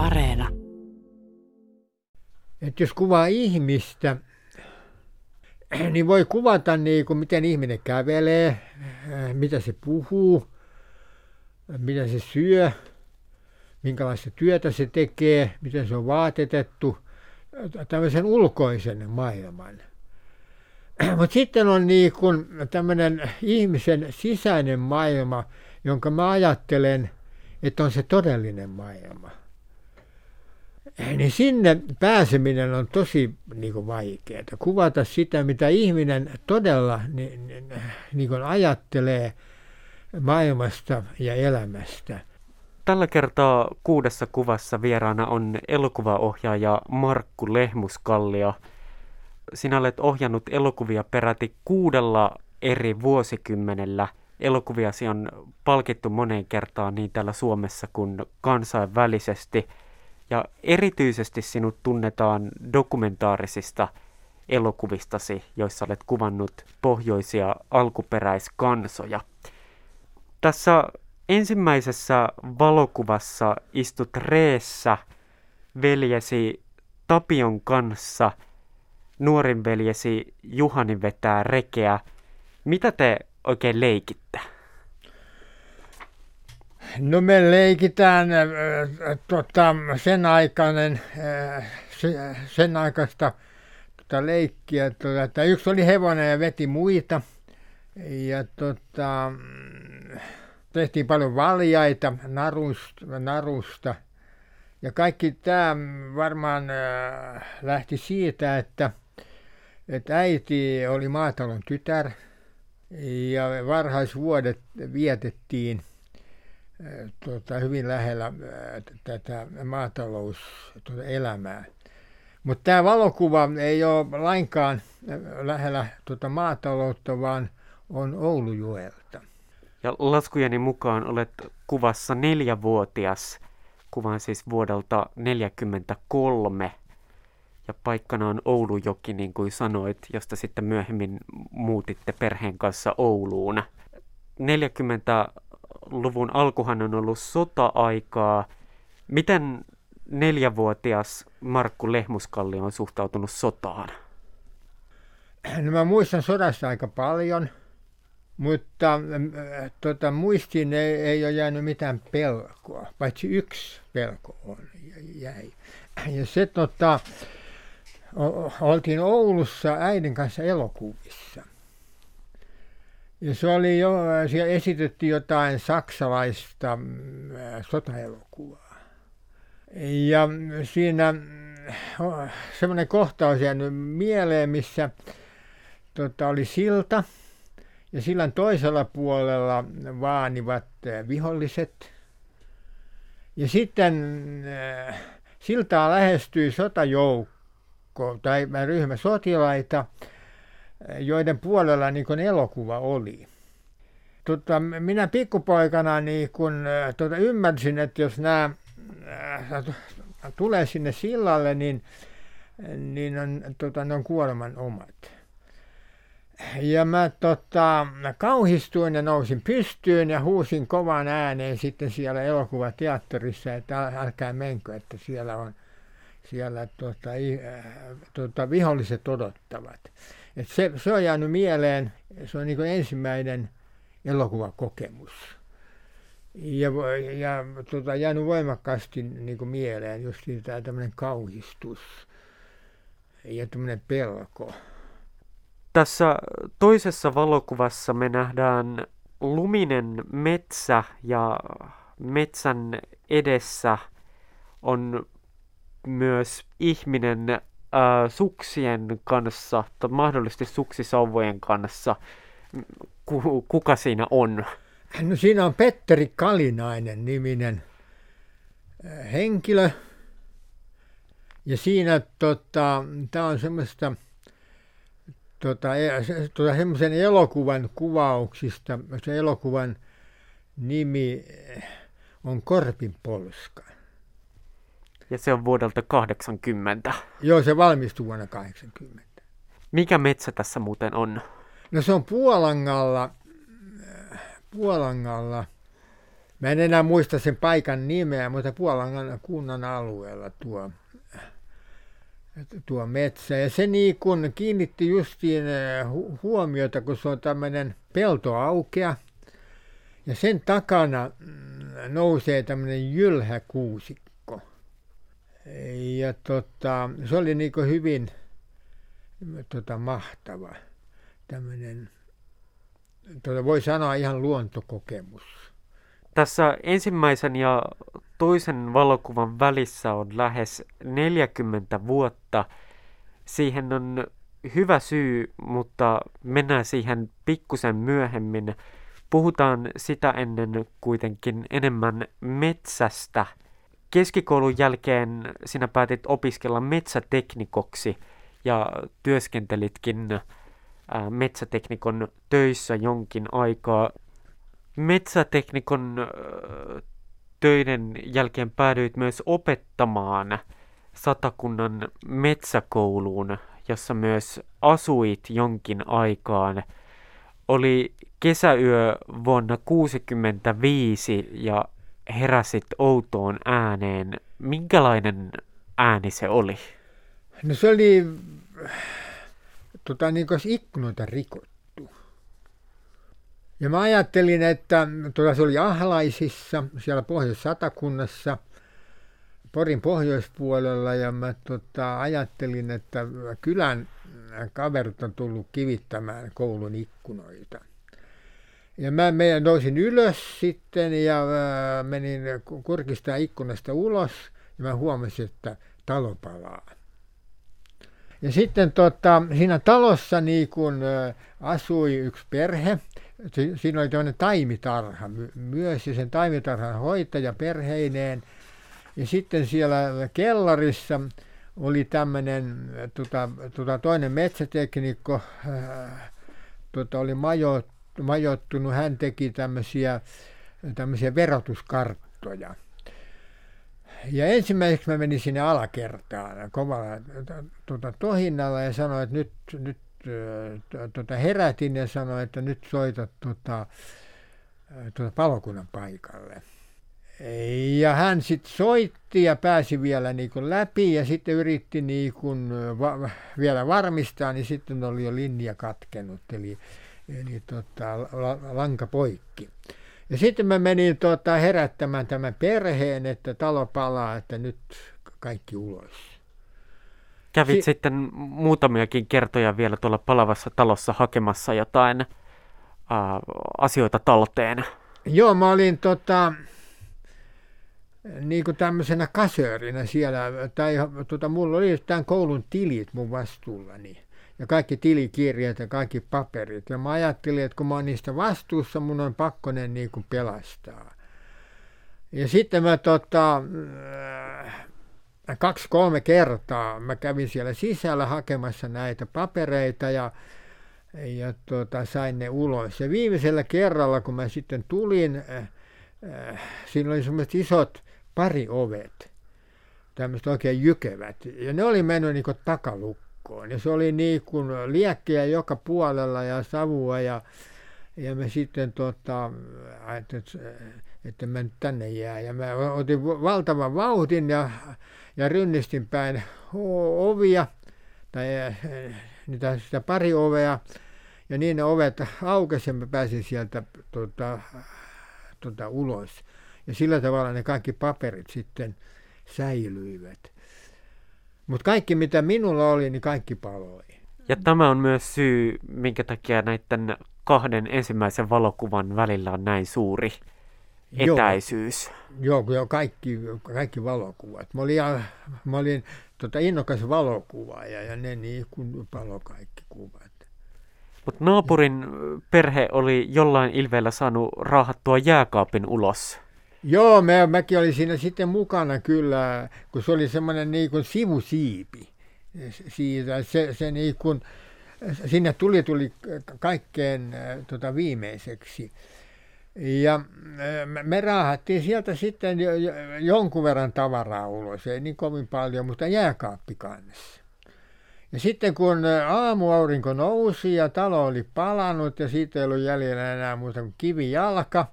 Areena. Et jos kuvaa ihmistä, niin voi kuvata niin kuin miten ihminen kävelee, mitä se puhuu, mitä se syö, minkälaista työtä se tekee, miten se on vaatetettu, tämmöisen ulkoisen maailman. Mutta sitten on niin kuin tämmöinen ihmisen sisäinen maailma, jonka mä ajattelen, että on se todellinen maailma. Niin sinne pääseminen on tosi niin kuin vaikeaa. Kuvata sitä, mitä ihminen todella niin, niin, niin kuin ajattelee maailmasta ja elämästä. Tällä kertaa kuudessa kuvassa vieraana on elokuvaohjaaja Markku Lehmuskallio – sinä olet ohjannut elokuvia peräti kuudella eri vuosikymmenellä. Elokuviasi on palkittu moneen kertaan niin täällä Suomessa kuin kansainvälisesti. Ja erityisesti sinut tunnetaan dokumentaarisista elokuvistasi, joissa olet kuvannut pohjoisia alkuperäiskansoja. Tässä ensimmäisessä valokuvassa istut reessä veljesi Tapion kanssa – nuorin veljesi Juhani vetää rekeä. Mitä te oikein leikitte? No me leikitään äh, tota, sen aikainen, äh, sen aikaista tota, leikkiä. Tota, että yksi oli hevonen ja veti muita. Ja tota, tehtiin paljon valjaita narusta, narusta. Ja kaikki tämä varmaan äh, lähti siitä, että että äiti oli maatalon tytär ja varhaisvuodet vietettiin tuota, hyvin lähellä tätä maatalouselämää. Mutta tämä valokuva ei ole lainkaan lähellä tuota maataloutta, vaan on Oulujoelta. Ja laskujeni mukaan olet kuvassa neljävuotias, kuvan siis vuodelta 1943 ja paikkana on Oulujoki, niin kuin sanoit, josta sitten myöhemmin muutitte perheen kanssa Ouluun. 40-luvun alkuhan on ollut sota-aikaa. Miten neljävuotias Markku Lehmuskalli on suhtautunut sotaan? No mä muistan sodasta aika paljon, mutta tota, muistiin ei, ei ole jäänyt mitään pelkoa, paitsi yksi pelko on, jäi. Ja se tota, oltiin Oulussa äidin kanssa elokuvissa. Ja se oli jo, siellä esitettiin jotain saksalaista mm, sotaelokuvaa. Ja siinä semmoinen kohtaus jäänyt mieleen, missä tota, oli silta ja sillan toisella puolella vaanivat viholliset. Ja sitten siltaa lähestyi sotajoukko joukko tai ryhmä sotilaita, joiden puolella niin kuin elokuva oli. Tota, minä pikkupoikana niin kun, tota, ymmärsin, että jos nämä äh, tulee sinne sillalle, niin, niin on, tota, ne on kuoleman omat. Ja mä tota, kauhistuin ja nousin pystyyn ja huusin kovan ääneen sitten siellä elokuvateatterissa, että älkää menkö, että siellä on siellä tuota, äh, tuota, viholliset odottavat. Et se, se on jäänyt mieleen, se on niin ensimmäinen elokuvakokemus. Ja, ja tuota, jäänyt voimakkaasti niin mieleen just tämä tämmöinen kauhistus ja tämmöinen pelko. Tässä toisessa valokuvassa me nähdään luminen metsä ja metsän edessä on myös ihminen äh, suksien kanssa, tai mahdollisesti suksisauvojen kanssa. Ku, kuka siinä on? No siinä on Petteri Kalinainen niminen äh, henkilö. Ja siinä tota, tämä on semmoista tota, e, tota, semmoisen elokuvan kuvauksista. Se elokuvan nimi on Korpin polska. Ja se on vuodelta 80. Joo, se valmistui vuonna 80. Mikä metsä tässä muuten on? No se on Puolangalla, Puolangalla Mä en enää muista sen paikan nimeä, mutta Puolan kunnan alueella tuo, tuo metsä. Ja se niin kun kiinnitti justiin eh, huomiota, kun se on tämmöinen peltoaukea. Ja sen takana mm, nousee tämmöinen jylhäkuusikko. Ja tota, se oli niin hyvin tota, mahtava tämmöinen, tota, voi sanoa ihan luontokokemus. Tässä ensimmäisen ja toisen valokuvan välissä on lähes 40 vuotta. Siihen on hyvä syy, mutta mennään siihen pikkusen myöhemmin. Puhutaan sitä ennen kuitenkin enemmän metsästä. Keskikoulun jälkeen sinä päätit opiskella metsäteknikoksi ja työskentelitkin metsäteknikon töissä jonkin aikaa. Metsäteknikon töiden jälkeen päädyit myös opettamaan Satakunnan metsäkouluun, jossa myös asuit jonkin aikaan. Oli kesäyö vuonna 1965 ja heräsit outoon ääneen. Minkälainen ääni se oli? No se oli tota, niin kuin ikkunoita rikottu. Ja mä ajattelin, että tota, se oli Ahlaisissa, siellä Pohjois-Satakunnassa, Porin pohjoispuolella, ja mä tota, ajattelin, että kylän kaverit on tullut kivittämään koulun ikkunoita. Ja mä meidän nousin ylös sitten ja menin kurkista ikkunasta ulos ja mä huomasin, että talo palaa. Ja sitten tota, siinä talossa niin kun, asui yksi perhe. Siinä oli tämmöinen taimitarha myös ja sen taimitarhan hoitaja perheineen. Ja sitten siellä kellarissa oli tämmöinen tota, tota toinen metsäteknikko, äh, tota, oli majo, majottunut, hän teki tämmöisiä, tämmöisiä verotuskarttoja ja ensimmäiseksi mä menin sinne alakertaan kovalla tuota, tohinnalla ja sanoin, että nyt, nyt tuota, herätin ja sanoin, että nyt soitat tuota, tuota palokunnan paikalle. Ja hän sitten soitti ja pääsi vielä niin kuin läpi ja sitten yritti niin kuin va- vielä varmistaa, niin sitten oli jo linja katkenut, eli, eli tota, lanka poikki. Ja sitten mä menin tuota, herättämään tämän perheen, että talo palaa, että nyt kaikki ulos. Kävit si- sitten muutamiakin kertoja vielä tuolla palavassa talossa hakemassa jotain äh, asioita talteen. Joo, mä olin tota, niin kuin tämmöisenä kasöörinä siellä, tai tota, mulla oli tämän koulun tilit mun vastuullani ja kaikki tilikirjat ja kaikki paperit. Ja mä ajattelin, että kun mä oon niistä vastuussa, mun on pakko ne niin kuin pelastaa. Ja sitten mä tota, äh, kaksi-kolme kertaa mä kävin siellä sisällä hakemassa näitä papereita ja, ja tota, sain ne ulos. Ja viimeisellä kerralla, kun mä sitten tulin, äh, äh, siinä oli semmoiset isot pariovet, tämmöiset oikein jykevät. Ja ne oli mennyt niin takalukkoon verkkoon. Ja se oli niin kuin liekkiä joka puolella ja savua ja, ja me sitten tota, että, että mä nyt tänne jää. Ja mä otin valtavan vauhdin ja, ja rynnistin päin ovia tai niitä sitä pari ovea. Ja niin ne ovet aukesi ja mä pääsin sieltä tota, tota, ulos. Ja sillä tavalla ne kaikki paperit sitten säilyivät. Mutta kaikki mitä minulla oli, niin kaikki paloi. Ja tämä on myös syy, minkä takia näiden kahden ensimmäisen valokuvan välillä on näin suuri etäisyys. Joo, joo kaikki, kaikki valokuvat. Mä olin, mä olin tota, innokas valokuvaaja ja ne niin kuin palo kaikki kuvat. Mutta naapurin perhe oli jollain ilveellä saanut raahattua jääkaapin ulos. Joo, mä, mäkin olin siinä sitten mukana kyllä, kun se oli semmoinen niin sivusiipi siitä. Se, se niin kuin, sinne tuli, tuli kaikkein äh, tota, viimeiseksi. Ja me raahattiin sieltä sitten jonkun verran tavaraa ulos, ei niin kovin paljon, mutta jääkaappi kanssa. Ja sitten kun aamuaurinko nousi ja talo oli palanut ja siitä ei ollut jäljellä enää muuta kuin kivijalka,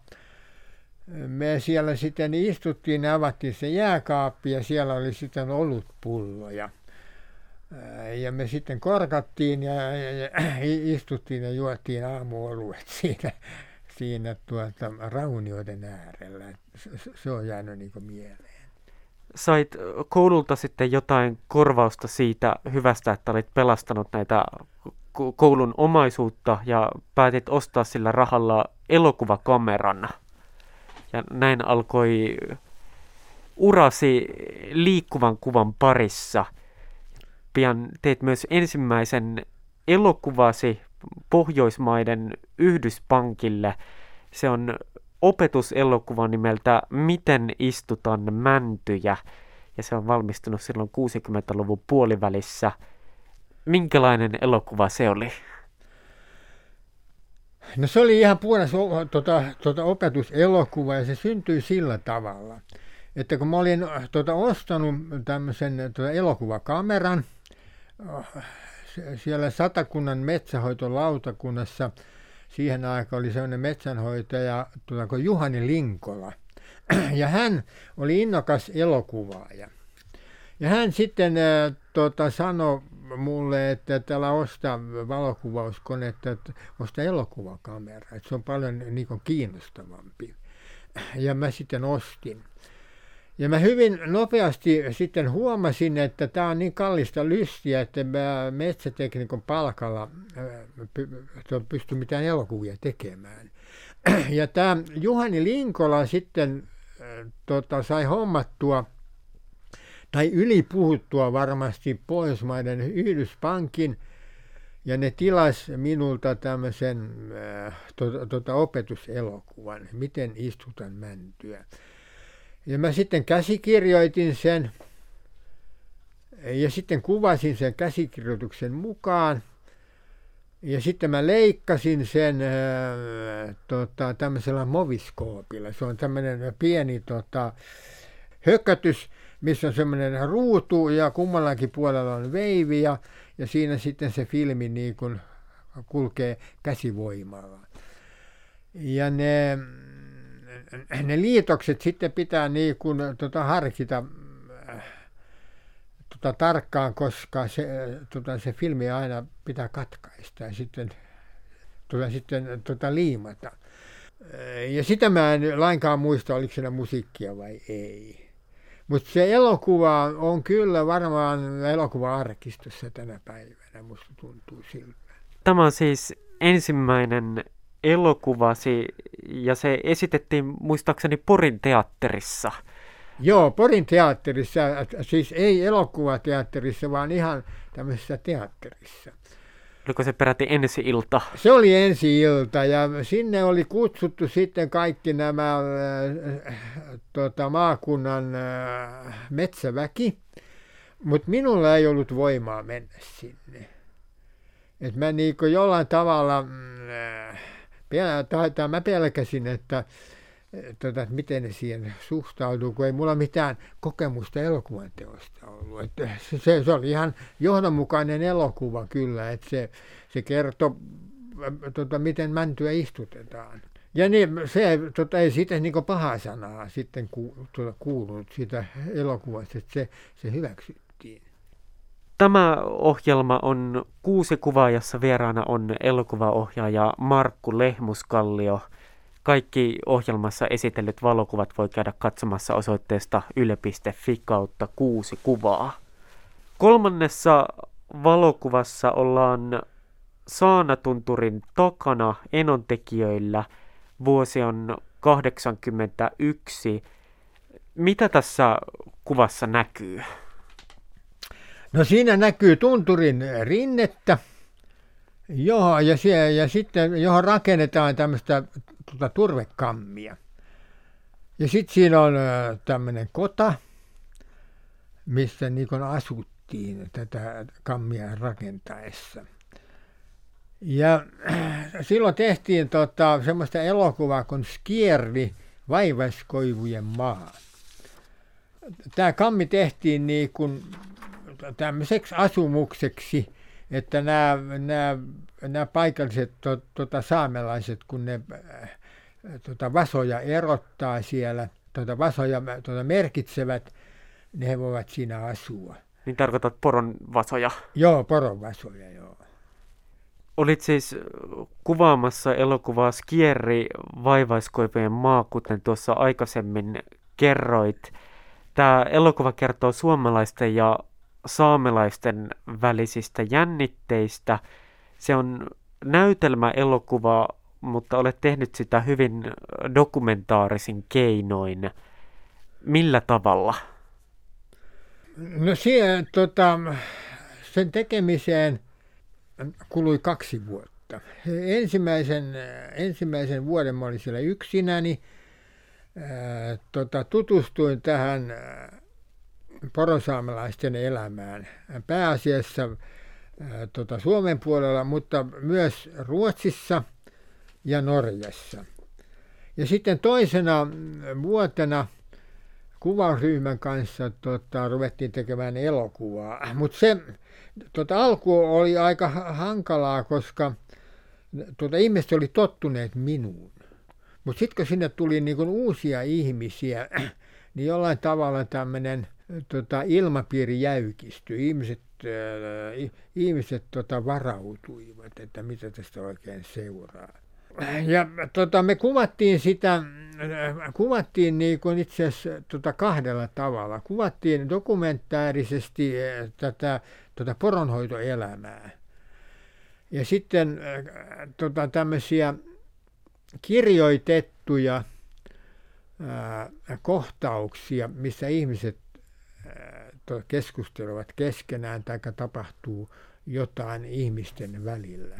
me siellä sitten istuttiin, avattiin se jääkaappi ja siellä oli sitten olutpulloja. Ja me sitten korkattiin ja, ja, ja istuttiin ja juottiin aamuoluet siinä, siinä tuota, raunioiden äärellä. Se, se on jäänyt niin mieleen. Sait koululta sitten jotain korvausta siitä hyvästä, että olit pelastanut näitä koulun omaisuutta ja päätit ostaa sillä rahalla elokuvakameran. Ja näin alkoi urasi liikkuvan kuvan parissa. Pian teit myös ensimmäisen elokuvasi Pohjoismaiden Yhdyspankille. Se on opetuselokuva nimeltä Miten istutaan mäntyjä, ja se on valmistunut silloin 60-luvun puolivälissä. Minkälainen elokuva se oli? No se oli ihan puhdas tuota, tuota opetuselokuva ja se syntyi sillä tavalla, että kun mä olin tuota, ostanut tämmöisen tuota, elokuvakameran siellä Satakunnan metsähoitolautakunnassa, siihen aikaan oli sellainen metsänhoitaja tuota, kuin Juhani Linkola. Ja hän oli innokas elokuvaaja. Ja hän sitten äh, tota, sanoi mulle, että täällä osta valokuvauskonetta, että osta elokuvakamera, että se on paljon niin kuin, kiinnostavampi. Ja mä sitten ostin. Ja mä hyvin nopeasti sitten huomasin, että tämä on niin kallista lystiä, että mä metsäteknikon palkalla pysty mitään elokuvia tekemään. Ja tämä Juhani Linkola sitten tota, sai hommattua tai ylipuhuttua varmasti Pohjoismaiden Yhdyspankin, ja ne tilas minulta tämmöisen äh, tuota, tuota, opetuselokuvan, miten istutan mäntyä. Ja mä sitten käsikirjoitin sen, ja sitten kuvasin sen käsikirjoituksen mukaan, ja sitten mä leikkasin sen äh, tota, tämmöisellä moviskoopilla. Se on tämmöinen pieni tota, hökötys, missä on semmoinen ruutu ja kummallakin puolella on veivi ja, ja siinä sitten se filmi niin kuin kulkee käsivoimalla. Ja ne, ne liitokset sitten pitää niin kuin, tota, harkita tota, tarkkaan, koska se, tota, se filmi aina pitää katkaista ja sitten, tota, sitten tota, liimata. Ja sitä mä en lainkaan muista, oliko siinä musiikkia vai ei. Mutta se elokuva on kyllä varmaan elokuva-arkistossa tänä päivänä, musta tuntuu siltä. Tämä on siis ensimmäinen elokuvasi ja se esitettiin muistaakseni Porin teatterissa. Joo, Porin teatterissa, siis ei elokuvateatterissa, vaan ihan tämmöisessä teatterissa. Oliko se peräti ensi ilta? Se oli ensi ilta ja sinne oli kutsuttu sitten kaikki nämä äh, tota, maakunnan äh, metsäväki, mutta minulla ei ollut voimaa mennä sinne. Et mä niin jollain tavalla, äh, tai, tai mä pelkäsin, että tota, että miten ne siihen suhtautuu, kun ei mulla mitään kokemusta elokuvan teosta ollut. Että se, se oli ihan johdonmukainen elokuva kyllä, että se, se kertoi, tota, miten mäntyä istutetaan. Ja niin, se tota, ei siitä niin pahaa sanaa sitten ku, tuota, kuulunut siitä elokuvasta, että se, se hyväksyttiin. Tämä ohjelma on kuusi kuvaa, jossa vieraana on elokuvaohjaaja Markku Lehmuskallio – kaikki ohjelmassa esitellyt valokuvat voi käydä katsomassa osoitteesta yle.fi kautta kuusi kuvaa. Kolmannessa valokuvassa ollaan Saanatunturin takana enontekijöillä. Vuosi on 81. Mitä tässä kuvassa näkyy? No siinä näkyy tunturin rinnettä, Joo, ja, siellä, ja sitten johon rakennetaan tämmöistä tuota, turvekammia. Ja sitten siinä on tämmöinen kota, missä niin asuttiin tätä kammia rakentaessa. Ja silloin tehtiin tota, semmoista elokuvaa kuin Skiervi, vaivaskoivujen maa. Tämä kammi tehtiin niin kuin tämmöiseksi asumukseksi, että nämä, nämä, nämä paikalliset to, tota, saamelaiset, kun ne tuota, vasoja erottaa siellä, tuota, vasoja tuota, merkitsevät, ne voivat siinä asua. Niin tarkoitat poron vasoja? Joo, poron vasoja, joo. Olit siis kuvaamassa elokuvaa Skierri vaivaiskoivojen maa, kuten tuossa aikaisemmin kerroit. Tämä elokuva kertoo suomalaisten ja saamelaisten välisistä jännitteistä. Se on näytelmäelokuva, mutta olet tehnyt sitä hyvin dokumentaarisin keinoin. Millä tavalla? No siihen, tota, sen tekemiseen kului kaksi vuotta. Ensimmäisen, ensimmäisen vuoden mä olin siellä yksinäni. tota, tutustuin tähän porosaamelaisten elämään. Pääasiassa tota, Suomen puolella, mutta myös Ruotsissa ja Norjassa. Ja sitten toisena vuotena kuvausryhmän kanssa tota, ruvettiin tekemään elokuvaa. Mutta se tota, alku oli aika hankalaa, koska tota, ihmiset oli tottuneet minuun. Mutta sitten kun sinne tuli niinku uusia ihmisiä, niin jollain tavalla tämmöinen tota, ilmapiiri jäykistyi. Ihmiset, äh, ihmiset tota, varautuivat, että mitä tästä oikein seuraa. Ja tota, me kuvattiin sitä, kuvattiin niin kuin itse asiassa tota kahdella tavalla. Kuvattiin dokumentaarisesti äh, tätä tota poronhoitoelämää. Ja sitten äh, tota, tämmöisiä kirjoitettuja ää, kohtauksia, missä ihmiset keskustelevat keskenään tai tapahtuu jotain ihmisten välillä.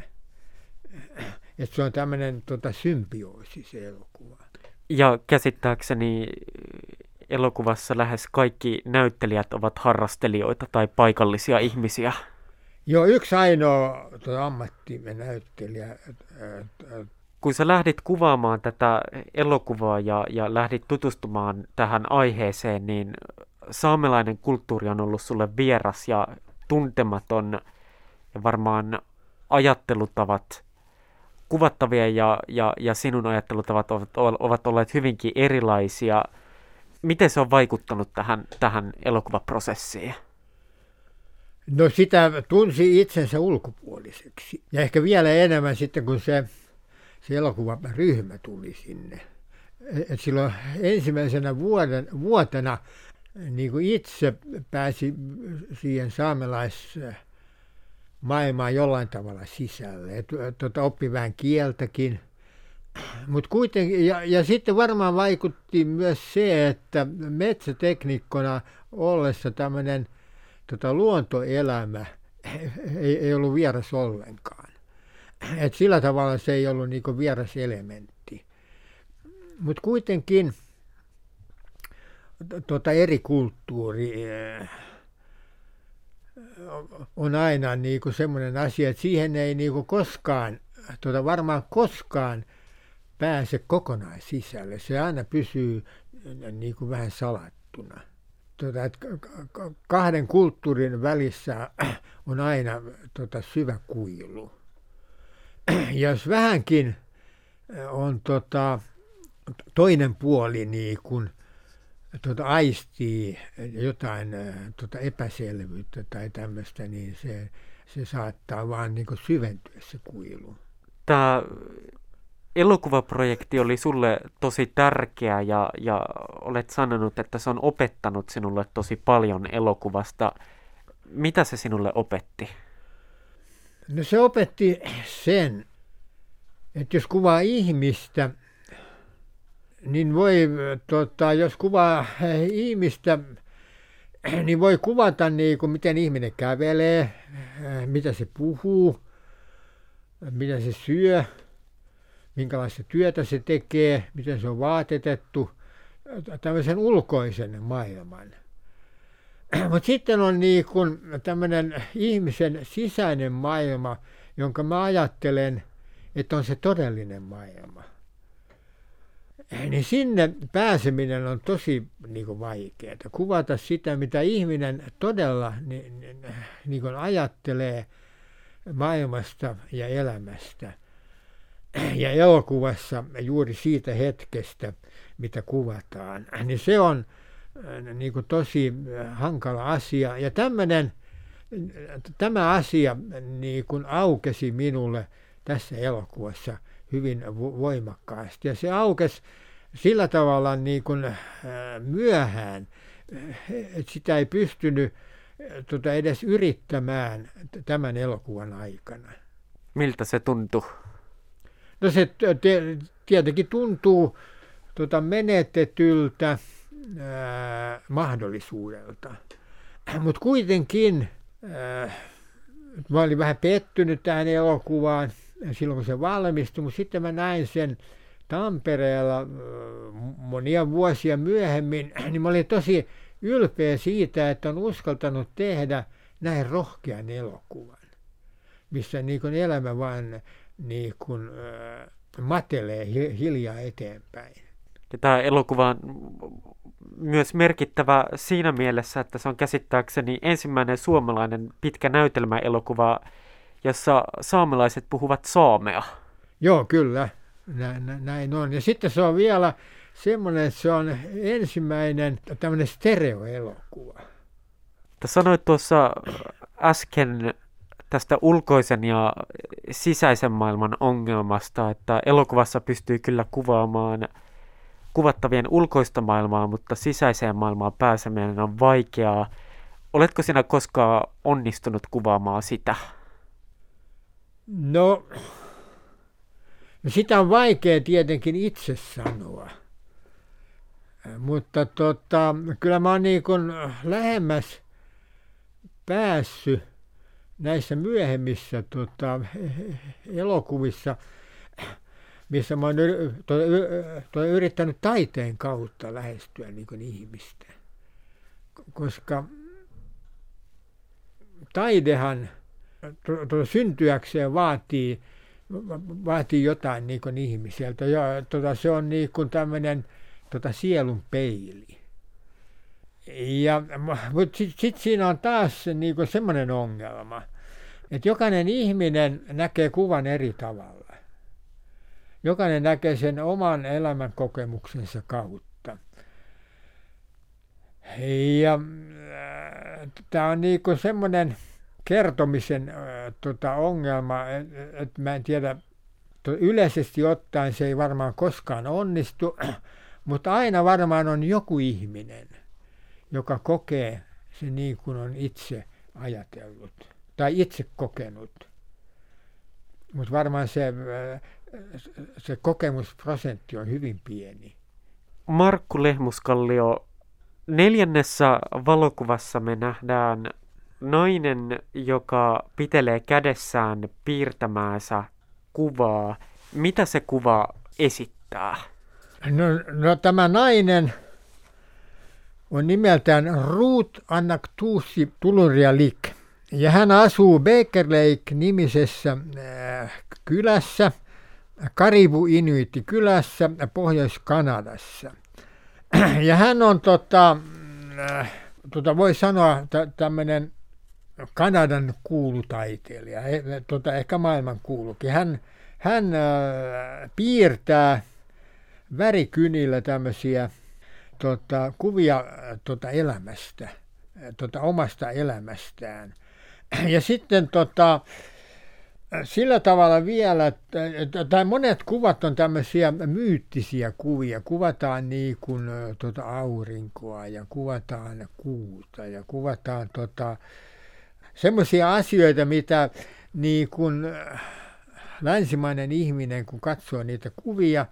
Että se on tämmöinen tota, symbioosi se elokuva. Ja käsittääkseni elokuvassa lähes kaikki näyttelijät ovat harrastelijoita tai paikallisia ihmisiä. Joo, yksi ainoa tuota, ammattimme näyttelijä. Kun sä lähdit kuvaamaan tätä elokuvaa ja, ja lähdit tutustumaan tähän aiheeseen, niin saamelainen kulttuuri on ollut sulle vieras ja tuntematon ja varmaan ajattelutavat kuvattavia ja, ja, ja sinun ajattelutavat ovat, ovat olleet hyvinkin erilaisia. Miten se on vaikuttanut tähän, tähän elokuvaprosessiin? No sitä tunsi itsensä ulkopuoliseksi. Ja ehkä vielä enemmän sitten, kun se, se elokuvaryhmä tuli sinne. Et silloin ensimmäisenä vuoden, vuotena niin kuin itse pääsi siihen saamelaismaailmaan jollain tavalla sisälle. Et, tota, oppi vähän kieltäkin. Mut kuitenkin, ja, ja sitten varmaan vaikutti myös se, että metsätekniikkona ollessa tämmöinen tota, luontoelämä ei, ei ollut vieras ollenkaan. Et sillä tavalla se ei ollut niinku vieras elementti. Mutta kuitenkin tuota eri kulttuuri on aina niin kuin semmoinen asia, että siihen ei niin kuin koskaan, tuota varmaan koskaan pääse kokonaan sisälle. Se aina pysyy niin kuin vähän salattuna. Tuota, kahden kulttuurin välissä on aina tuota syvä kuilu. Ja jos vähänkin on tota, toinen puoli niin kuin tuota, aistii jotain tuota epäselvyyttä tai tämmöistä, niin se, se saattaa vaan niin syventyä se kuilu. Tämä elokuvaprojekti oli sulle tosi tärkeä ja, ja olet sanonut, että se on opettanut sinulle tosi paljon elokuvasta. Mitä se sinulle opetti? No se opetti sen, että jos kuvaa ihmistä – niin voi, tota, jos kuvaa ihmistä, niin voi kuvata niin kuin miten ihminen kävelee, mitä se puhuu, mitä se syö, minkälaista työtä se tekee, miten se on vaatetettu, tämmöisen ulkoisen maailman. Mutta sitten on niin kuin tämmöinen ihmisen sisäinen maailma, jonka mä ajattelen, että on se todellinen maailma niin sinne pääseminen on tosi niin kuin vaikeaa. Kuvata sitä, mitä ihminen todella niin, niin, niin kuin ajattelee maailmasta ja elämästä. ja elokuvassa juuri siitä hetkestä, mitä kuvataan, niin se on niin kuin tosi hankala asia. Ja tämmönen, tämä asia niin kuin aukesi minulle tässä elokuvassa hyvin voimakkaasti. Ja se aukesi sillä tavalla niin kuin myöhään, että sitä ei pystynyt tota edes yrittämään tämän elokuvan aikana. Miltä se tuntuu? No se tietenkin tuntuu tota menetetyltä ää, mahdollisuudelta. Mutta kuitenkin ää, mä olin vähän pettynyt tähän elokuvaan silloin, kun se valmistui, mutta sitten mä näin sen Tampereella monia vuosia myöhemmin, niin mä olin tosi ylpeä siitä, että on uskaltanut tehdä näin rohkean elokuvan, missä niin kuin elämä vaan niin kuin, äh, matelee hiljaa eteenpäin. Ja tämä elokuva on myös merkittävä siinä mielessä, että se on käsittääkseni ensimmäinen suomalainen pitkä näytelmäelokuva, jossa saamelaiset puhuvat saamea. Joo, kyllä. Näin, näin on. Ja sitten se on vielä semmoinen, että se on ensimmäinen tämmöinen stereoelokuva. Sanoit tuossa äsken tästä ulkoisen ja sisäisen maailman ongelmasta, että elokuvassa pystyy kyllä kuvaamaan kuvattavien ulkoista maailmaa, mutta sisäiseen maailmaan pääseminen on vaikeaa. Oletko sinä koskaan onnistunut kuvaamaan sitä? No, no sitä on vaikea tietenkin itse sanoa. Mutta tota, kyllä mä oon niin kuin lähemmäs päässyt näissä myöhemmissä tota, elokuvissa, missä mä oon yrittänyt taiteen kautta lähestyä niin kuin ihmistä. Koska taidehan syntyäkseen vaatii, vaatii jotain niin kuin ihmiseltä. Ja, tota, se on niin kuin tämmöinen tota, sielun peili. Ja, mutta sitten sit siinä on taas niin semmoinen ongelma, että jokainen ihminen näkee kuvan eri tavalla. Jokainen näkee sen oman elämän kokemuksensa kautta. Ja äh, tämä on niin semmoinen kertomisen tota, ongelma, että et mä en tiedä, yleisesti ottaen se ei varmaan koskaan onnistu, mutta aina varmaan on joku ihminen, joka kokee se niin kuin on itse ajatellut tai itse kokenut. Mutta varmaan se, se kokemusprosentti on hyvin pieni. Markku Lehmuskallio, neljännessä valokuvassa me nähdään nainen, joka pitelee kädessään piirtämäänsä kuvaa. Mitä se kuva esittää? No, no tämä nainen on nimeltään Ruth Annaktuusi Tulurialik. Ja hän asuu Baker Lake-nimisessä äh, kylässä, Karibu Inuiti kylässä Pohjois-Kanadassa. Ja hän on, tota, äh, tota voi sanoa, tämmöinen Kanadan kuulutaiteilija, e, tota, ehkä maailman kuulukin. Hän, hän äh, piirtää värikynillä tämmöisiä tota, kuvia tota, elämästä, tota, omasta elämästään. Ja sitten tota, sillä tavalla vielä, tai monet kuvat on tämmöisiä myyttisiä kuvia. Kuvataan niin kuin tota aurinkoa ja kuvataan kuuta ja kuvataan tota, semmoisia asioita, mitä niin kuin länsimainen ihminen, kun katsoo niitä kuvia,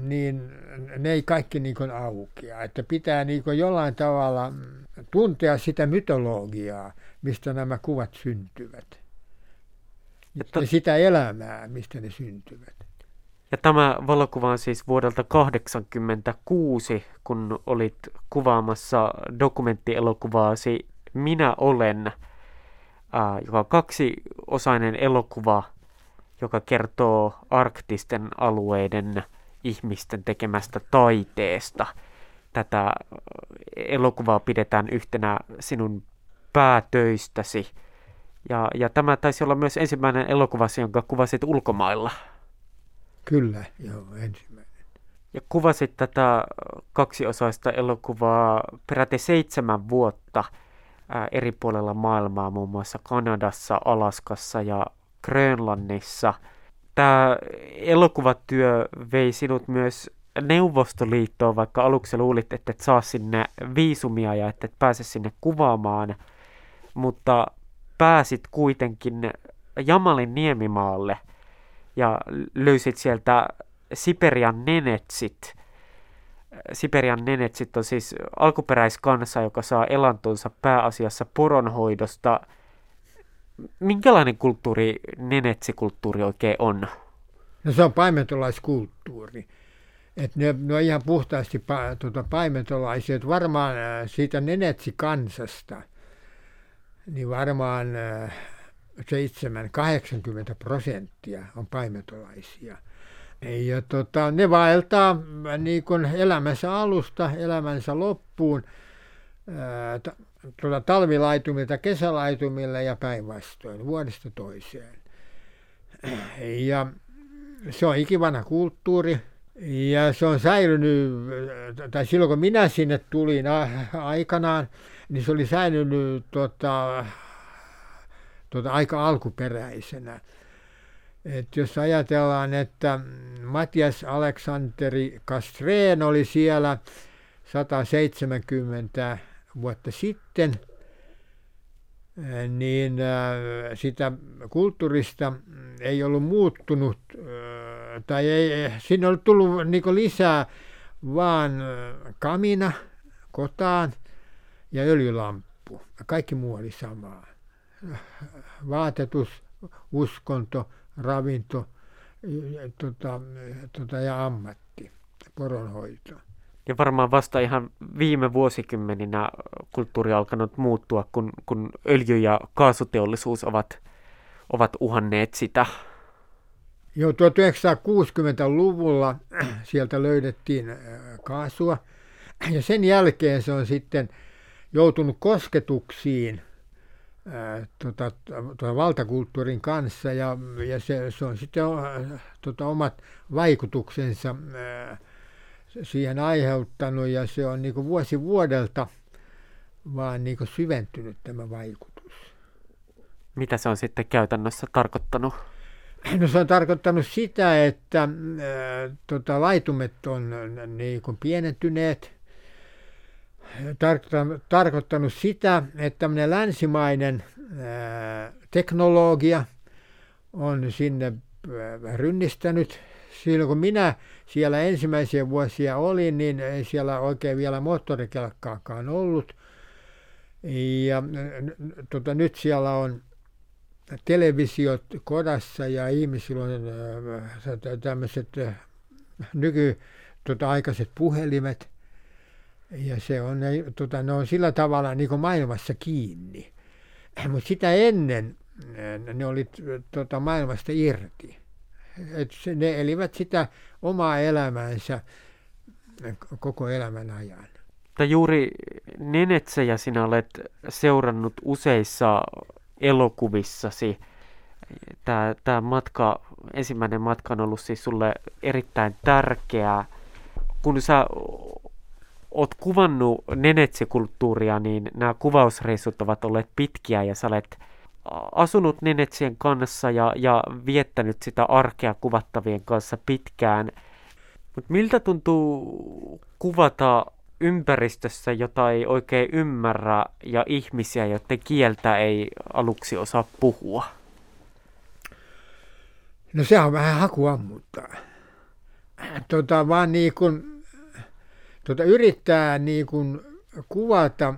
niin ne ei kaikki niin kuin aukea. Että pitää niin kuin jollain tavalla tuntea sitä mytologiaa, mistä nämä kuvat syntyvät. Ja, to... ja sitä elämää, mistä ne syntyvät. Ja tämä valokuva on siis vuodelta 1986, kun olit kuvaamassa dokumenttielokuvaasi Minä olen, joka on kaksiosainen elokuva – joka kertoo arktisten alueiden ihmisten tekemästä taiteesta. Tätä elokuvaa pidetään yhtenä sinun päätöistäsi. Ja, ja tämä taisi olla myös ensimmäinen elokuvasi, jonka kuvasit ulkomailla. Kyllä, joo, ensimmäinen. Ja kuvasit tätä kaksiosaista elokuvaa peräti seitsemän vuotta ää, eri puolella maailmaa, muun muassa Kanadassa, Alaskassa ja Grönlannissa. Tämä elokuvatyö vei sinut myös Neuvostoliittoon, vaikka aluksi luulit, että et saa sinne viisumia ja että et pääse sinne kuvaamaan, mutta pääsit kuitenkin Jamalin niemimaalle ja löysit sieltä Siperian nenetsit. Siperian nenetsit on siis alkuperäiskansa, joka saa elantonsa pääasiassa poronhoidosta. Minkälainen kulttuuri nenetsikulttuuri oikein on? No se on paimentolaiskulttuuri. Et ne, ne on ihan puhtaasti pa, tuota, paimentolaisia. Et varmaan äh, siitä nenetsikansasta, niin varmaan 7-80 prosenttia on paimentolaisia. Ja tota, ne vaeltaa niin kuin elämänsä alusta elämänsä loppuun ää, tuota, talvilaitumilta kesälaitumille ja päinvastoin vuodesta toiseen. Ja se on ikivanha kulttuuri ja se on säilynyt, tai silloin kun minä sinne tulin aikanaan, niin se oli säilynyt tota, tota, aika alkuperäisenä. Et jos ajatellaan, että Matias Aleksanteri Kastreen oli siellä 170 vuotta sitten, niin sitä kulttuurista ei ollut muuttunut, tai ei, sinne oli tullut niin lisää vaan kamina kotaan ja öljylamppu. Kaikki muu oli samaa. Vaatetus, uskonto, ravinto tota, tota, ja ammatti, poronhoito. Ja varmaan vasta ihan viime vuosikymmeninä kulttuuri on alkanut muuttua, kun, kun öljy- ja kaasuteollisuus ovat, ovat uhanneet sitä. Joo, 1960-luvulla sieltä löydettiin äh, kaasua ja sen jälkeen se on sitten joutunut kosketuksiin tota, tota, valtakulttuurin kanssa ja, ja se, se on sitten tota, omat vaikutuksensa siihen aiheuttanut ja se on niin vuosi vuodelta vaan niin syventynyt tämä vaikutus. Mitä se on sitten käytännössä tarkoittanut? No se on tarkoittanut sitä, että ää, tota, laitumet on niin kuin pienentyneet – tarkoittanut sitä, että tämmöinen länsimainen teknologia on sinne rynnistänyt. Silloin kun minä siellä ensimmäisiä vuosia olin, niin ei siellä oikein vielä moottorikelkkaakaan ollut. Ja tota, nyt siellä on televisiot kodassa ja ihmisillä on tämmöiset nykyaikaiset tota, puhelimet – ja se on, ne, tota, ne on sillä tavalla niin kuin maailmassa kiinni. Mutta sitä ennen ne oli tota, maailmasta irti. Et se, ne elivät sitä omaa elämäänsä koko elämän ajan. Mutta juuri Nenetsejä sinä olet seurannut useissa elokuvissasi. Tämä, tämä matka, ensimmäinen matka on ollut siis sulle erittäin tärkeää. Kun sä oot kuvannut nenetsikulttuuria, niin nämä kuvausreissut ovat olleet pitkiä ja sä olet asunut nenetsien kanssa ja, ja viettänyt sitä arkea kuvattavien kanssa pitkään. Mutta miltä tuntuu kuvata ympäristössä, jota ei oikein ymmärrä, ja ihmisiä, joiden kieltä ei aluksi osaa puhua? No se on vähän hakuammuttaa. Tota, vaan niin kuin tuota, yrittää niin kuin kuvata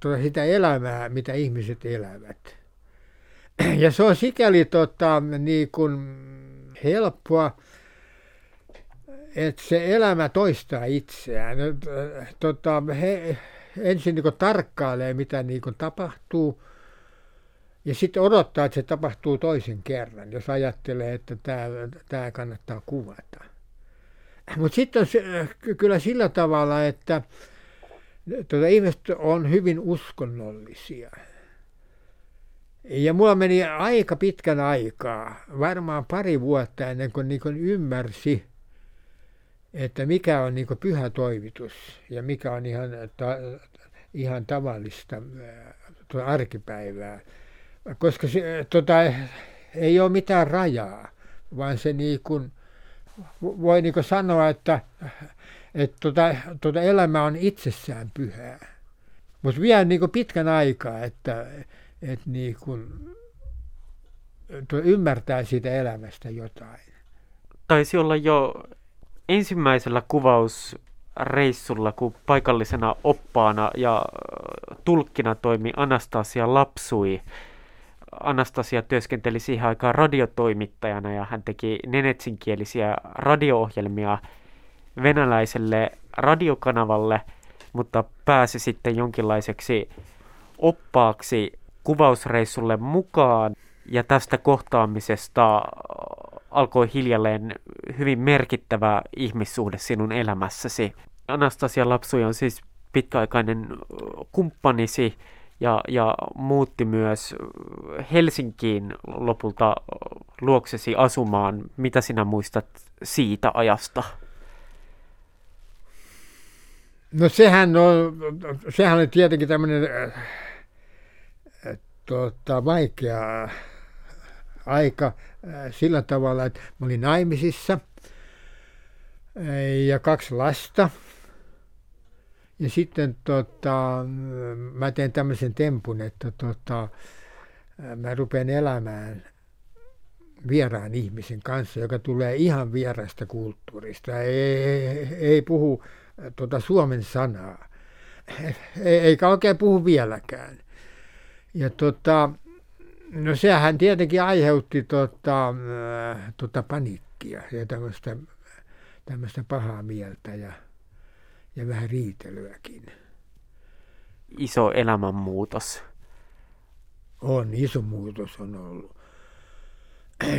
tuota, sitä elämää, mitä ihmiset elävät. Ja se on sikäli tota, niin kuin helppoa, että se elämä toistaa itseään. Tota, he ensin niin tarkkailee, mitä niin tapahtuu, ja sitten odottaa, että se tapahtuu toisen kerran, jos ajattelee, että tämä, tämä kannattaa kuvata. Mutta sitten kyllä sillä tavalla, että tuota, ihmiset on hyvin uskonnollisia. Ja mulla meni aika pitkän aikaa, varmaan pari vuotta ennen kuin, niin kuin ymmärsi, että mikä on niin pyhä toivitus ja mikä on ihan, ta, ihan tavallista äh, arkipäivää. Koska se, tota, ei ole mitään rajaa, vaan se niin kuin, voi niin sanoa, että, että tota, tota elämä on itsessään pyhää. Mutta vielä niin pitkän aikaa, että, että niin kuin, ymmärtää siitä elämästä jotain. Taisi olla jo ensimmäisellä kuvausreissulla, kun paikallisena oppaana ja tulkkina toimi Anastasia Lapsui. Anastasia työskenteli siihen aikaan radiotoimittajana ja hän teki nenetsinkielisiä radio-ohjelmia venäläiselle radiokanavalle, mutta pääsi sitten jonkinlaiseksi oppaaksi kuvausreissulle mukaan. Ja tästä kohtaamisesta alkoi hiljalleen hyvin merkittävä ihmissuhde sinun elämässäsi. Anastasia Lapsuja on siis pitkäaikainen kumppanisi ja, ja muutti myös Helsinkiin lopulta luoksesi asumaan. Mitä sinä muistat siitä ajasta? No sehän on, sehän on tietenkin tämmöinen äh, tota, vaikea aika äh, sillä tavalla, että mä olin naimisissa äh, ja kaksi lasta. Ja sitten tota, mä teen tämmöisen tempun, että tota, mä rupean elämään vieraan ihmisen kanssa, joka tulee ihan vierasta kulttuurista. Ei, ei, ei puhu tota suomen sanaa, eikä oikein puhu vieläkään. Ja tota, No sehän tietenkin aiheutti tota, äh, tota paniikkia ja tämmöistä, tämmöistä pahaa mieltä ja, ja vähän riitelyäkin. Iso elämänmuutos. On, iso muutos on ollut.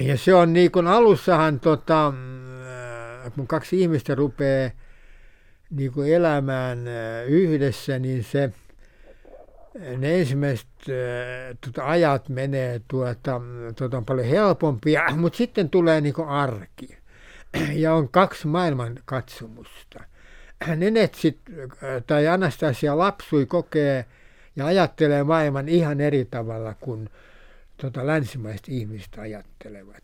Ja se on niin kuin alussahan, tota, äh, kun kaksi ihmistä rupeaa niin kuin elämään äh, yhdessä, niin se – ne ensimmäiset äh, tuota, ajat menee tuota, tuota on paljon helpompia, mutta sitten tulee niin arki. Ja on kaksi maailman katsomusta. Nenetsit tai Anastasia lapsui kokee ja ajattelee maailman ihan eri tavalla kuin tuota, länsimaiset ihmiset ajattelevat.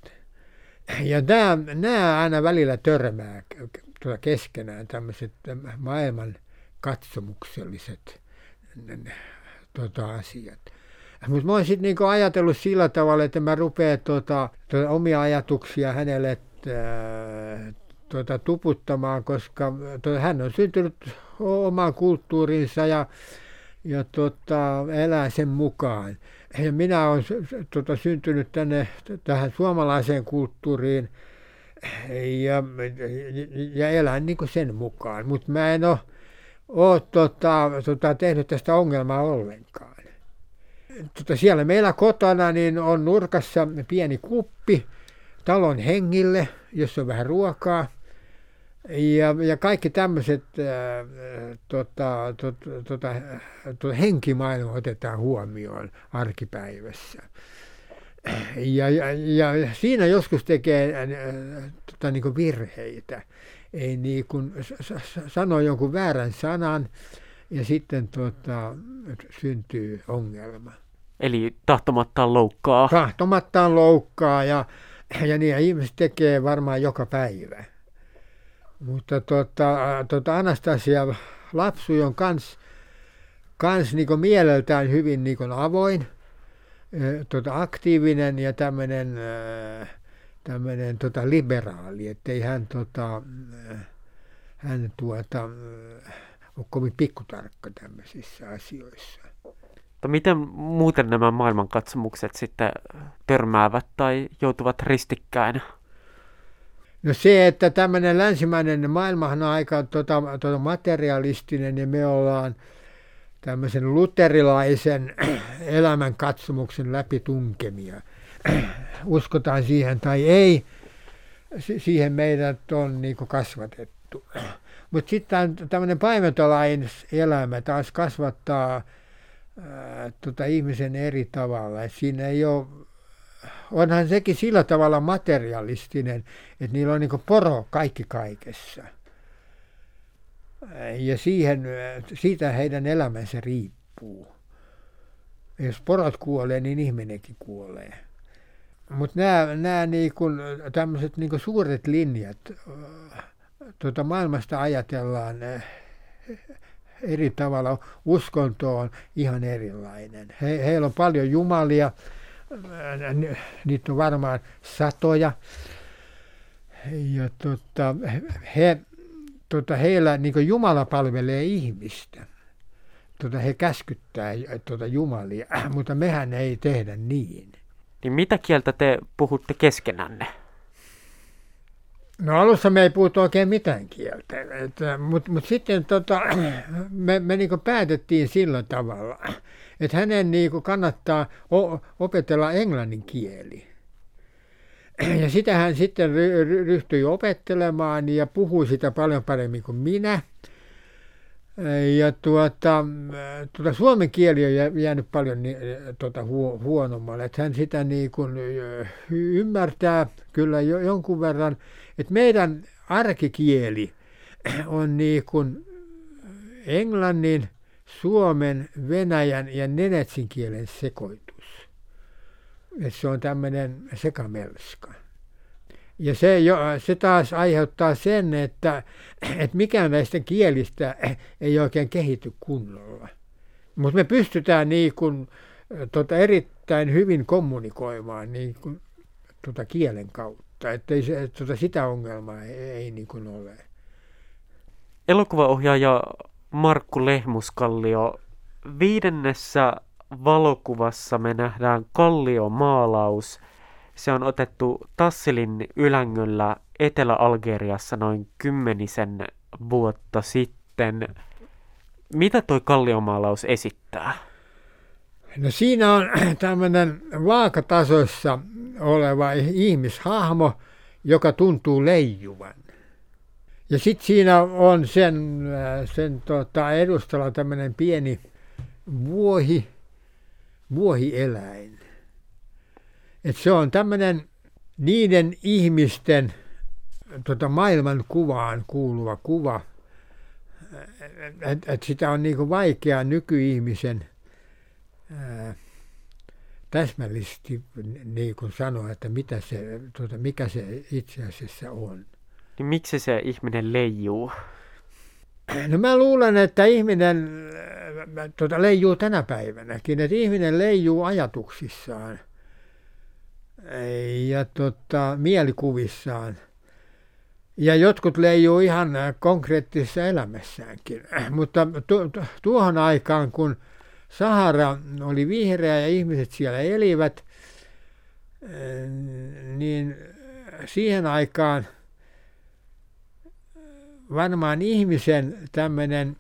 Ja nämä, nämä aina välillä törmää tuota keskenään tämmöiset maailman katsomukselliset tota, asiat. Mutta mä oon sitten niinku ajatellut sillä tavalla, että mä rupean tota, tota, omia ajatuksia hänelle tota, tuputtamaan, koska tota, hän on syntynyt omaan kulttuurinsa ja, ja tota, elää sen mukaan. Ja minä olen tota, syntynyt tänne tähän suomalaiseen kulttuuriin ja, ja elän niin sen mukaan, mutta mä en ole ole tota, tota, tehnyt tästä ongelmaa ollenkaan. Tota, siellä meillä kotona niin on nurkassa pieni kuppi talon hengille, jossa on vähän ruokaa. Ja, ja kaikki tämmöiset äh, tota, tota, tota, tota, henkimaailma otetaan huomioon arkipäivässä. Ja, ja, ja siinä joskus tekee äh, tota, niin virheitä ei niin kuin sano jonkun väärän sanan ja sitten tuota, syntyy ongelma. Eli tahtomattaan loukkaa. Tahtomattaan loukkaa ja, ja niin ihmiset tekee varmaan joka päivä. Mutta tuota, tuota Anastasia lapsu on kans, kans niin mieleltään hyvin niin avoin, tuota, aktiivinen ja tämmöinen tämmöinen tota, liberaali, ettei hän, tota, hän tuota, ole kovin pikkutarkka tämmöisissä asioissa. Mutta miten muuten nämä maailmankatsomukset sitten törmäävät tai joutuvat ristikkäin? No se, että tämmöinen länsimäinen maailmahan on aika tota, tota materialistinen ja me ollaan tämmöisen luterilaisen elämänkatsomuksen läpi tunkemia – uskotaan siihen tai ei, siihen meidät on niin kasvatettu. Mutta sitten tämmöinen paimentolain elämä taas kasvattaa ää, tota ihmisen eri tavalla. Et siinä ei ole, onhan sekin sillä tavalla materialistinen, että niillä on niin poro kaikki kaikessa. Ja siihen, siitä heidän elämänsä riippuu. Jos porot kuolee, niin ihminenkin kuolee. Mutta nämä, nämä niinku, tämmöiset niinku suuret linjat, tuota maailmasta ajatellaan eri tavalla. Uskonto on ihan erilainen. He, heillä on paljon jumalia, niitä on varmaan satoja. Ja tota, he, tota, heillä niin Jumala palvelee ihmistä. Tota, he käskyttää tota, jumalia, mutta mehän ei tehdä niin. Niin mitä kieltä te puhutte keskenänne? No alussa me ei puhuttu oikein mitään kieltä, mutta mut sitten tota, me, me niinku päätettiin sillä tavalla, että hänen niinku kannattaa opetella englannin kieli. Ja sitä hän sitten ryhtyi opettelemaan ja puhui sitä paljon paremmin kuin minä. Ja tuota, tuota, suomen kieli on jäänyt paljon tuota, huonommalle. Että hän sitä niin kuin ymmärtää kyllä jo, jonkun verran, että meidän arkikieli on niin kuin englannin, suomen, venäjän ja nenetsin kielen sekoitus. että se on tämmöinen sekamelska. Ja se, jo, se taas aiheuttaa sen, että, että mikään näistä kielistä ei oikein kehity kunnolla. Mutta me pystytään niin kuin, tota, erittäin hyvin kommunikoimaan niin kuin, tota, kielen kautta. Että ei tota, sitä ongelmaa ei, ei niin kuin ole. Elokuvaohjaaja Markku Lehmuskallio, viidennessä valokuvassa me nähdään kalliomaalaus – se on otettu Tassilin ylängöllä Etelä-Algeriassa noin kymmenisen vuotta sitten. Mitä toi kalliomaalaus esittää? No siinä on tämmöinen vaakatasoissa oleva ihmishahmo, joka tuntuu leijuvan. Ja sitten siinä on sen, sen tota, edustalla tämmöinen pieni vuohi, vuohieläin. Et se on tämmöinen niiden ihmisten tota, maailman kuvaan kuuluva kuva, että et sitä on niinku vaikea nykyihmisen ää, täsmällisesti niin kuin sanoa, että mitä se, tota, mikä se itse asiassa on. Niin miksi se ihminen leijuu? No mä luulen, että ihminen tota, leijuu tänä päivänäkin, että ihminen leijuu ajatuksissaan – ja tota, mielikuvissaan. Ja jotkut leijuu ihan konkreettisessa elämässäänkin. Mutta tu- tuohon aikaan, kun Sahara oli vihreä ja ihmiset siellä elivät, niin siihen aikaan varmaan ihmisen tämmöinen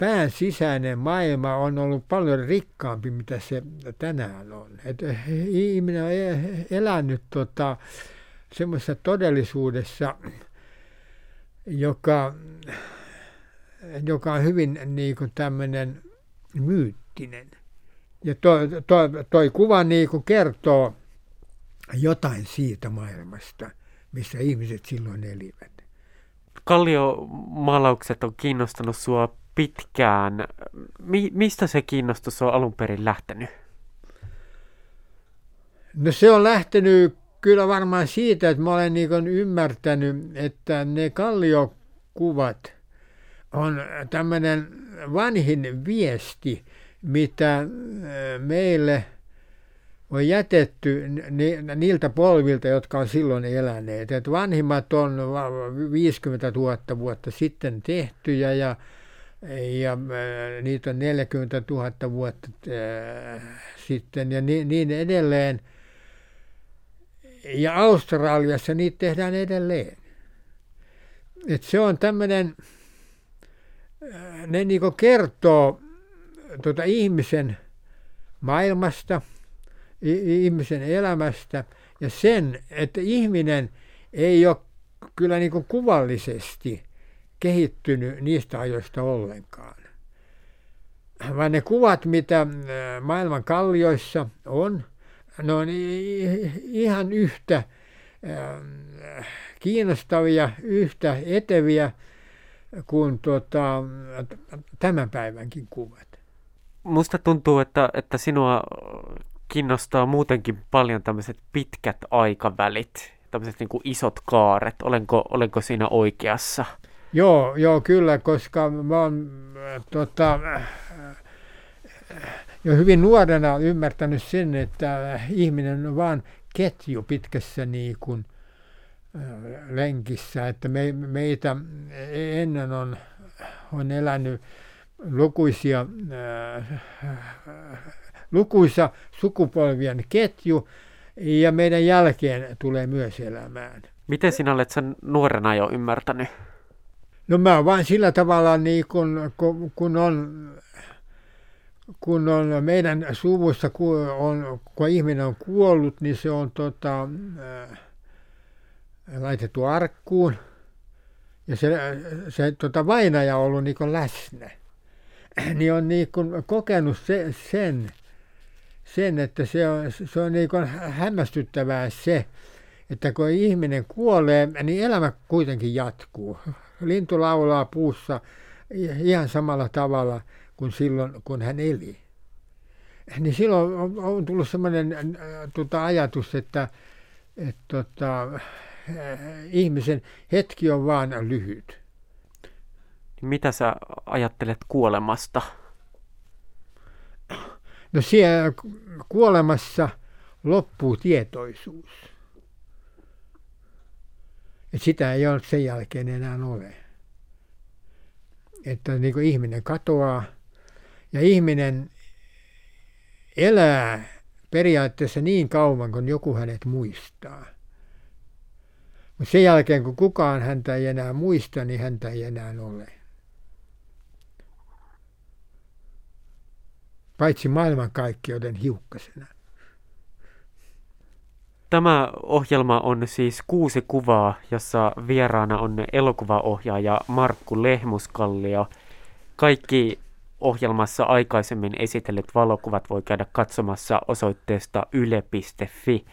pään sisäinen maailma on ollut paljon rikkaampi, mitä se tänään on. Et ihminen on e-, elänyt tota, semmoisessa todellisuudessa, joka, joka on hyvin niin kuin tämmöinen myyttinen. Ja toi, toi, toi kuva niin kuin kertoo jotain siitä maailmasta, missä ihmiset silloin elivät. Kalliomaalaukset on kiinnostanut sua pitkään. Mi- mistä se kiinnostus on alun perin lähtenyt? No se on lähtenyt kyllä varmaan siitä, että mä olen niin ymmärtänyt, että ne kalliokuvat on tämmöinen vanhin viesti, mitä meille on jätetty niiltä polvilta, jotka on silloin eläneet. Et vanhimmat on 50 000 vuotta sitten tehtyjä ja ja äh, niitä on 40 000 vuotta äh, sitten ja niin, niin edelleen. Ja Australiassa niitä tehdään edelleen. Et se on tämmöinen, äh, ne niinku kertoo tuota ihmisen maailmasta, ihmisen elämästä ja sen, että ihminen ei ole kyllä niinku kuvallisesti – kehittynyt niistä ajoista ollenkaan. vaan ne kuvat, mitä maailman kallioissa on, ne on ihan yhtä kiinnostavia, yhtä eteviä kuin tuota, tämän päivänkin kuvat. Musta tuntuu, että, että sinua kiinnostaa muutenkin paljon tämmöiset pitkät aikavälit, tämmöiset niin isot kaaret. Olenko, olenko siinä oikeassa? Joo, joo, kyllä, koska mä oon tota, jo hyvin nuorena ymmärtänyt sen, että ihminen on vain ketju pitkässä niin kuin, lenkissä, että me, meitä ennen on, on elänyt lukuisia, lukuisa sukupolvien ketju, ja meidän jälkeen tulee myös elämään. Miten sinä olet sen nuorena jo ymmärtänyt? No mä vain sillä tavalla, niin kun, kun, kun on kun on meidän suvussa, kun, on, kun ihminen on kuollut, niin se on tota, äh, laitettu arkkuun. Ja se, se tota, vainaja on ollut niin läsnä. niin on niin kokenut se, sen, sen, että se on, se on niin hämmästyttävää se, että kun ihminen kuolee, niin elämä kuitenkin jatkuu. Lintu laulaa puussa ihan samalla tavalla kuin silloin, kun hän eli. Niin silloin on, on tullut sellainen äh, tota, ajatus, että, että tota, äh, ihmisen hetki on vaan lyhyt. Mitä sä ajattelet kuolemasta? No siellä kuolemassa loppuu tietoisuus. Et sitä ei ole sen jälkeen enää ole. Että niin kuin ihminen katoaa ja ihminen elää periaatteessa niin kauan, kun joku hänet muistaa. Mutta sen jälkeen, kun kukaan häntä ei enää muista, niin häntä ei enää ole. Paitsi maailmankaikkeuden hiukkasena. Tämä ohjelma on siis kuusi kuvaa, jossa vieraana on elokuvaohjaaja Markku Lehmuskallio. Kaikki ohjelmassa aikaisemmin esitellyt valokuvat voi käydä katsomassa osoitteesta yle.fi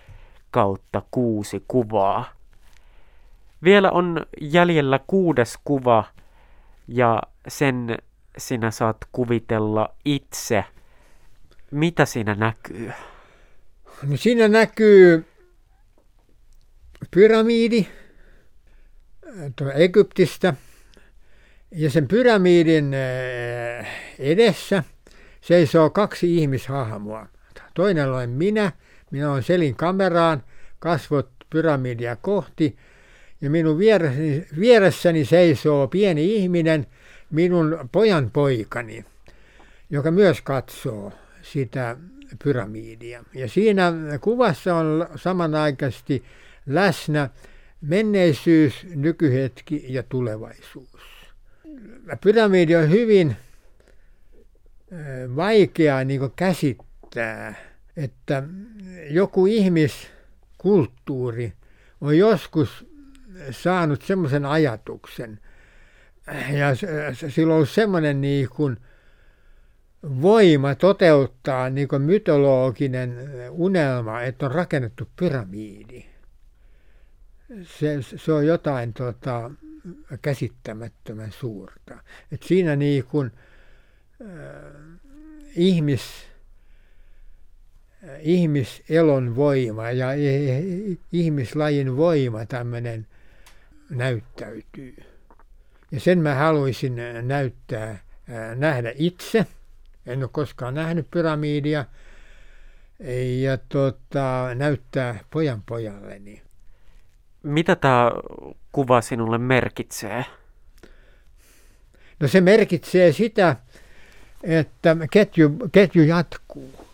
kautta kuusi kuvaa. Vielä on jäljellä kuudes kuva ja sen sinä saat kuvitella itse. Mitä siinä näkyy? No siinä näkyy pyramidi Egyptistä ja sen pyramidin eh, edessä seisoo kaksi ihmishahmoa. Toinen olen minä, minä olen selin kameraan, kasvot pyramidia kohti ja minun vieressäni, vieressäni seisoo pieni ihminen, minun pojan poikani, joka myös katsoo sitä pyramidia. Ja siinä kuvassa on samanaikaisesti läsnä menneisyys, nykyhetki ja tulevaisuus. Pyramidi on hyvin vaikea niin käsittää, että joku ihmiskulttuuri on joskus saanut semmoisen ajatuksen, ja sillä on ollut semmoinen niin voima toteuttaa niin mytologinen unelma, että on rakennettu pyramidi. Se, se on jotain tota, käsittämättömän suurta. Et siinä niin kuin, äh, ihmis, äh, ihmiselon voima ja ihmislajin voima tämmöinen näyttäytyy. Ja sen mä haluaisin näyttää, äh, nähdä itse. En ole koskaan nähnyt pyramidia. Ja tota, näyttää pojan pojalleni. Mitä tämä kuva sinulle merkitsee? No se merkitsee sitä, että ketju, ketju jatkuu.